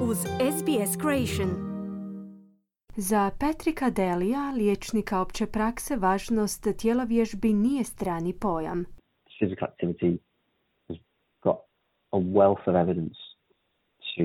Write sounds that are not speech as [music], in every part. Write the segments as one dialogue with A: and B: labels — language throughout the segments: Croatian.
A: uz SBS Creation. Za Petrika Delija, liječnika opće prakse, važnost tjelovježbi nije strani pojam.
B: Physical activity has got a wealth of evidence to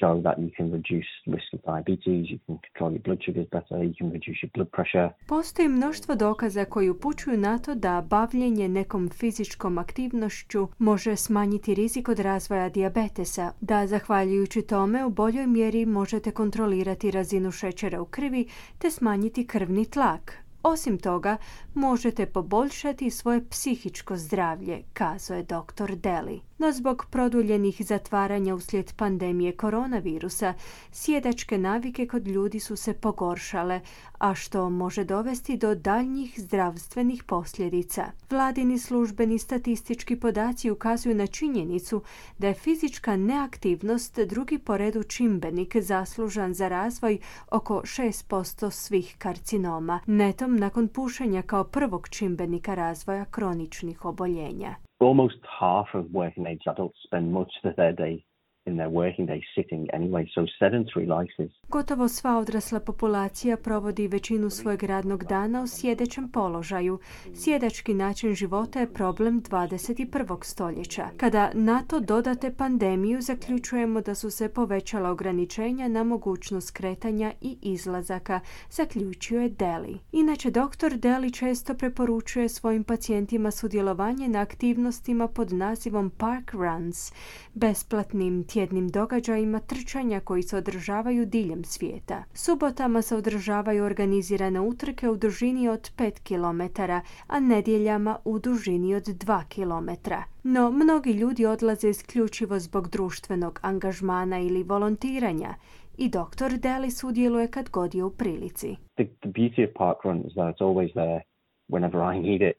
B: show that you can reduce risk of diabetes, you can control your blood sugars better, you can reduce your blood pressure.
A: Postoji mnoštvo dokaza koji upućuju na to da bavljenje nekom fizičkom aktivnošću može smanjiti rizik od razvoja dijabetesa, da zahvaljujući tome u boljoj mjeri možete kontrolirati razinu šećera u krvi te smanjiti krvni tlak. Osim toga, možete poboljšati svoje psihičko zdravlje, kazuje dr. Deli. No zbog produljenih zatvaranja uslijed pandemije koronavirusa, sjedačke navike kod ljudi su se pogoršale, a što može dovesti do daljnjih zdravstvenih posljedica. Vladini službeni statistički podaci ukazuju na činjenicu da je fizička neaktivnost drugi po redu čimbenik zaslužan za razvoj oko 6% svih karcinoma, netom nakon pušenja kao prvog čimbenika razvoja kroničnih oboljenja.
B: Almost half of working age adults spend much of their day in their working day sitting anyway, so sedentary life is...
A: Gotovo sva odrasla populacija provodi većinu svojeg radnog dana u sjedećem položaju. Sjedački način života je problem 21. stoljeća. Kada na to dodate pandemiju, zaključujemo da su se povećala ograničenja na mogućnost kretanja i izlazaka, zaključuje Deli. Inače, doktor Deli često preporučuje svojim pacijentima sudjelovanje na aktivnostima pod nazivom Park Runs, besplatnim tjednim događajima trčanja koji se održavaju diljem svijeta. Subotama se održavaju organizirane utrke u dužini od 5 km, a nedjeljama u dužini od 2 km. No, mnogi ljudi odlaze isključivo zbog društvenog angažmana ili volontiranja i doktor Deli sudjeluje kad god je u prilici.
B: The, the beauty of park run is that it's always there whenever I need it.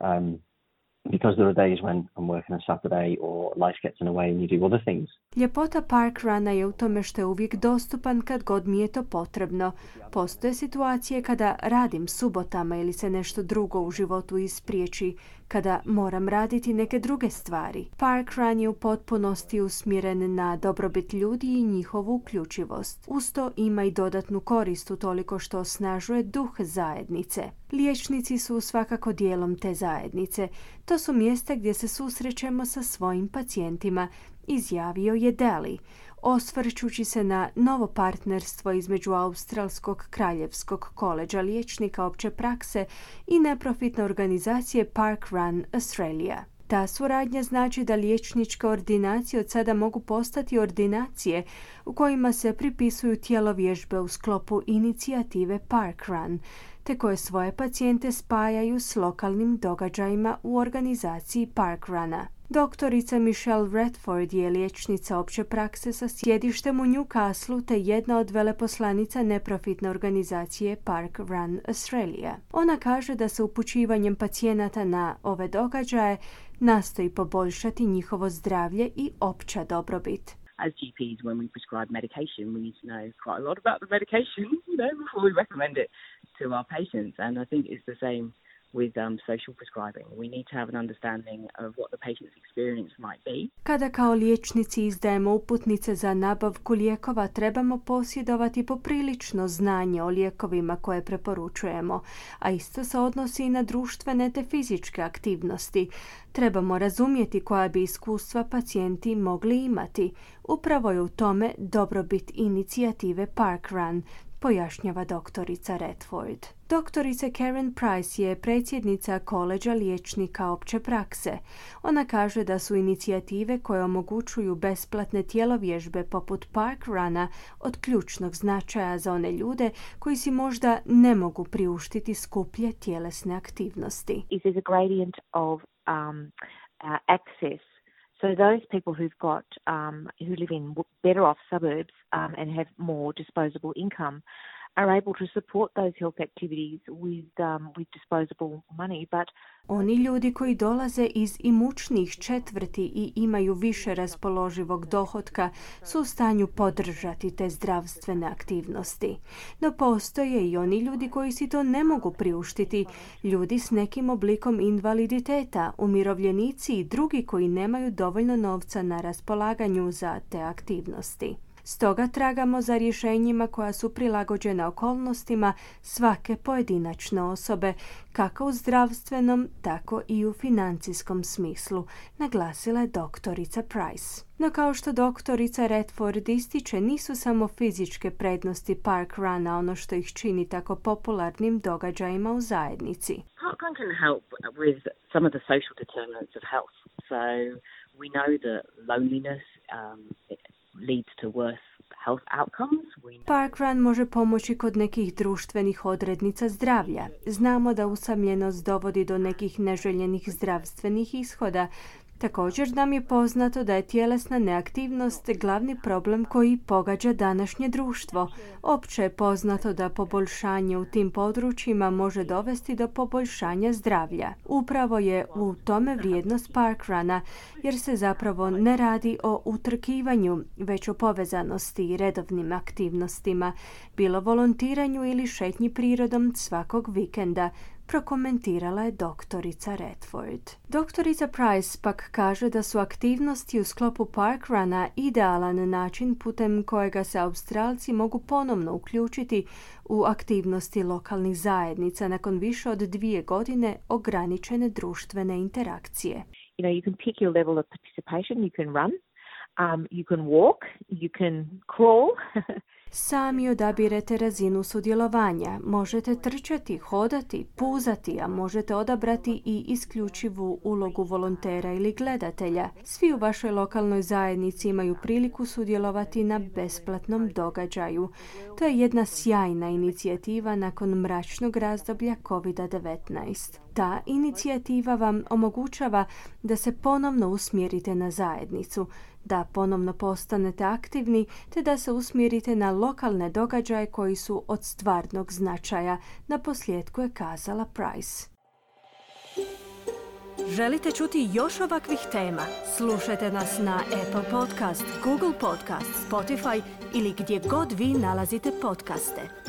B: Um, because there are days when I'm working on Saturday or life gets in the way and you do other things.
A: Ljepota park runa je u tome što je uvijek dostupan kad god mi je to potrebno. Postoje situacije kada radim subotama ili se nešto drugo u životu ispriječi, kada moram raditi neke druge stvari. Park run je u potpunosti usmjeren na dobrobit ljudi i njihovu uključivost. Usto ima i dodatnu korist u toliko što osnažuje duh zajednice. Liječnici su svakako dijelom te zajednice. To su mjesta gdje se susrećemo sa svojim pacijentima, izjavio je Deli, osvrćući se na novo partnerstvo između Australskog kraljevskog koleđa liječnika opće prakse i neprofitne organizacije Park Run Australia. Ta suradnja znači da liječničke ordinacije od sada mogu postati ordinacije u kojima se pripisuju tjelovježbe u sklopu inicijative Park Run, te koje svoje pacijente spajaju s lokalnim događajima u organizaciji Park Runa. Doktorica Michelle Redford je liječnica opće prakse sa sjedištem u Newcastle te jedna od veleposlanica neprofitne organizacije Park Run Australia. Ona kaže da se upućivanjem pacijenata na ove događaje nastoji poboljšati njihovo zdravlje i opća dobrobit.
C: As GPs, when we prescribe medication, we need to know quite a lot about the medication, you know, before we recommend it to our patients. And I think it's the same with um, social prescribing. We need to have an understanding of what the patient's experience might be.
A: Kada kao liječnici izdajemo uputnice za nabavku lijekova, trebamo posjedovati poprilično znanje o lijekovima koje preporučujemo, a isto se odnosi i na društvene te fizičke aktivnosti. Trebamo razumjeti koja bi iskustva pacijenti mogli imati. Upravo je u tome dobrobit inicijative Park Run, pojašnjava doktorica Redford. Doktorica Karen Price je predsjednica koleđa liječnika opće prakse. Ona kaže da su inicijative koje omogućuju besplatne tjelovježbe poput Park Runa od ključnog značaja za one ljude koji si možda ne mogu priuštiti skuplje tjelesne aktivnosti.
D: Is a gradient of um, uh, access So those people who've got um, who live in better off suburbs um, and have more disposable income
A: oni ljudi koji dolaze iz imućnih četvrti i imaju više raspoloživog dohotka su u stanju podržati te zdravstvene aktivnosti. No postoje i oni ljudi koji si to ne mogu priuštiti, ljudi s nekim oblikom invaliditeta, umirovljenici i drugi koji nemaju dovoljno novca na raspolaganju za te aktivnosti. Stoga tragamo za rješenjima koja su prilagođena okolnostima svake pojedinačne osobe, kako u zdravstvenom, tako i u financijskom smislu, naglasila je doktorica Price. No kao što doktorica Redford ističe, nisu samo fizičke prednosti park runa ono što ih čini tako popularnim događajima u zajednici.
C: Park run can help with some of the social determinants of health. So we know that loneliness um, leads to worse health outcomes.
A: Parkrun može pomoći kod nekih društvenih odrednica zdravlja. Znamo da usamljenost dovodi do nekih neželjenih zdravstvenih ishoda, Također nam je poznato da je tjelesna neaktivnost glavni problem koji pogađa današnje društvo. Opće je poznato da poboljšanje u tim područjima može dovesti do poboljšanja zdravlja. Upravo je u tome vrijednost parkrana, jer se zapravo ne radi o utrkivanju, već o povezanosti i redovnim aktivnostima, bilo volontiranju ili šetnji prirodom svakog vikenda, prokomentirala je doktorica Redford. Doktorica Price pak kaže da su aktivnosti u sklopu parkruna idealan način putem kojega se Australci mogu ponovno uključiti u aktivnosti lokalnih zajednica nakon više od dvije godine ograničene društvene interakcije.
D: You know, you can pick your level of participation, you can run, um, you can walk, you can crawl. [laughs]
A: Sami odabirete razinu sudjelovanja. Možete trčati, hodati, puzati, a možete odabrati i isključivu ulogu volontera ili gledatelja. Svi u vašoj lokalnoj zajednici imaju priliku sudjelovati na besplatnom događaju. To je jedna sjajna inicijativa nakon mračnog razdoblja COVID-19. Ta inicijativa vam omogućava da se ponovno usmjerite na zajednicu, da ponovno postanete aktivni te da se usmjerite na lokalne događaje koji su od stvarnog značaja, na posljedku je kazala Price. Želite čuti još ovakvih tema? Slušajte nas na Apple Podcast, Google Podcast, Spotify ili gdje god vi nalazite podcaste.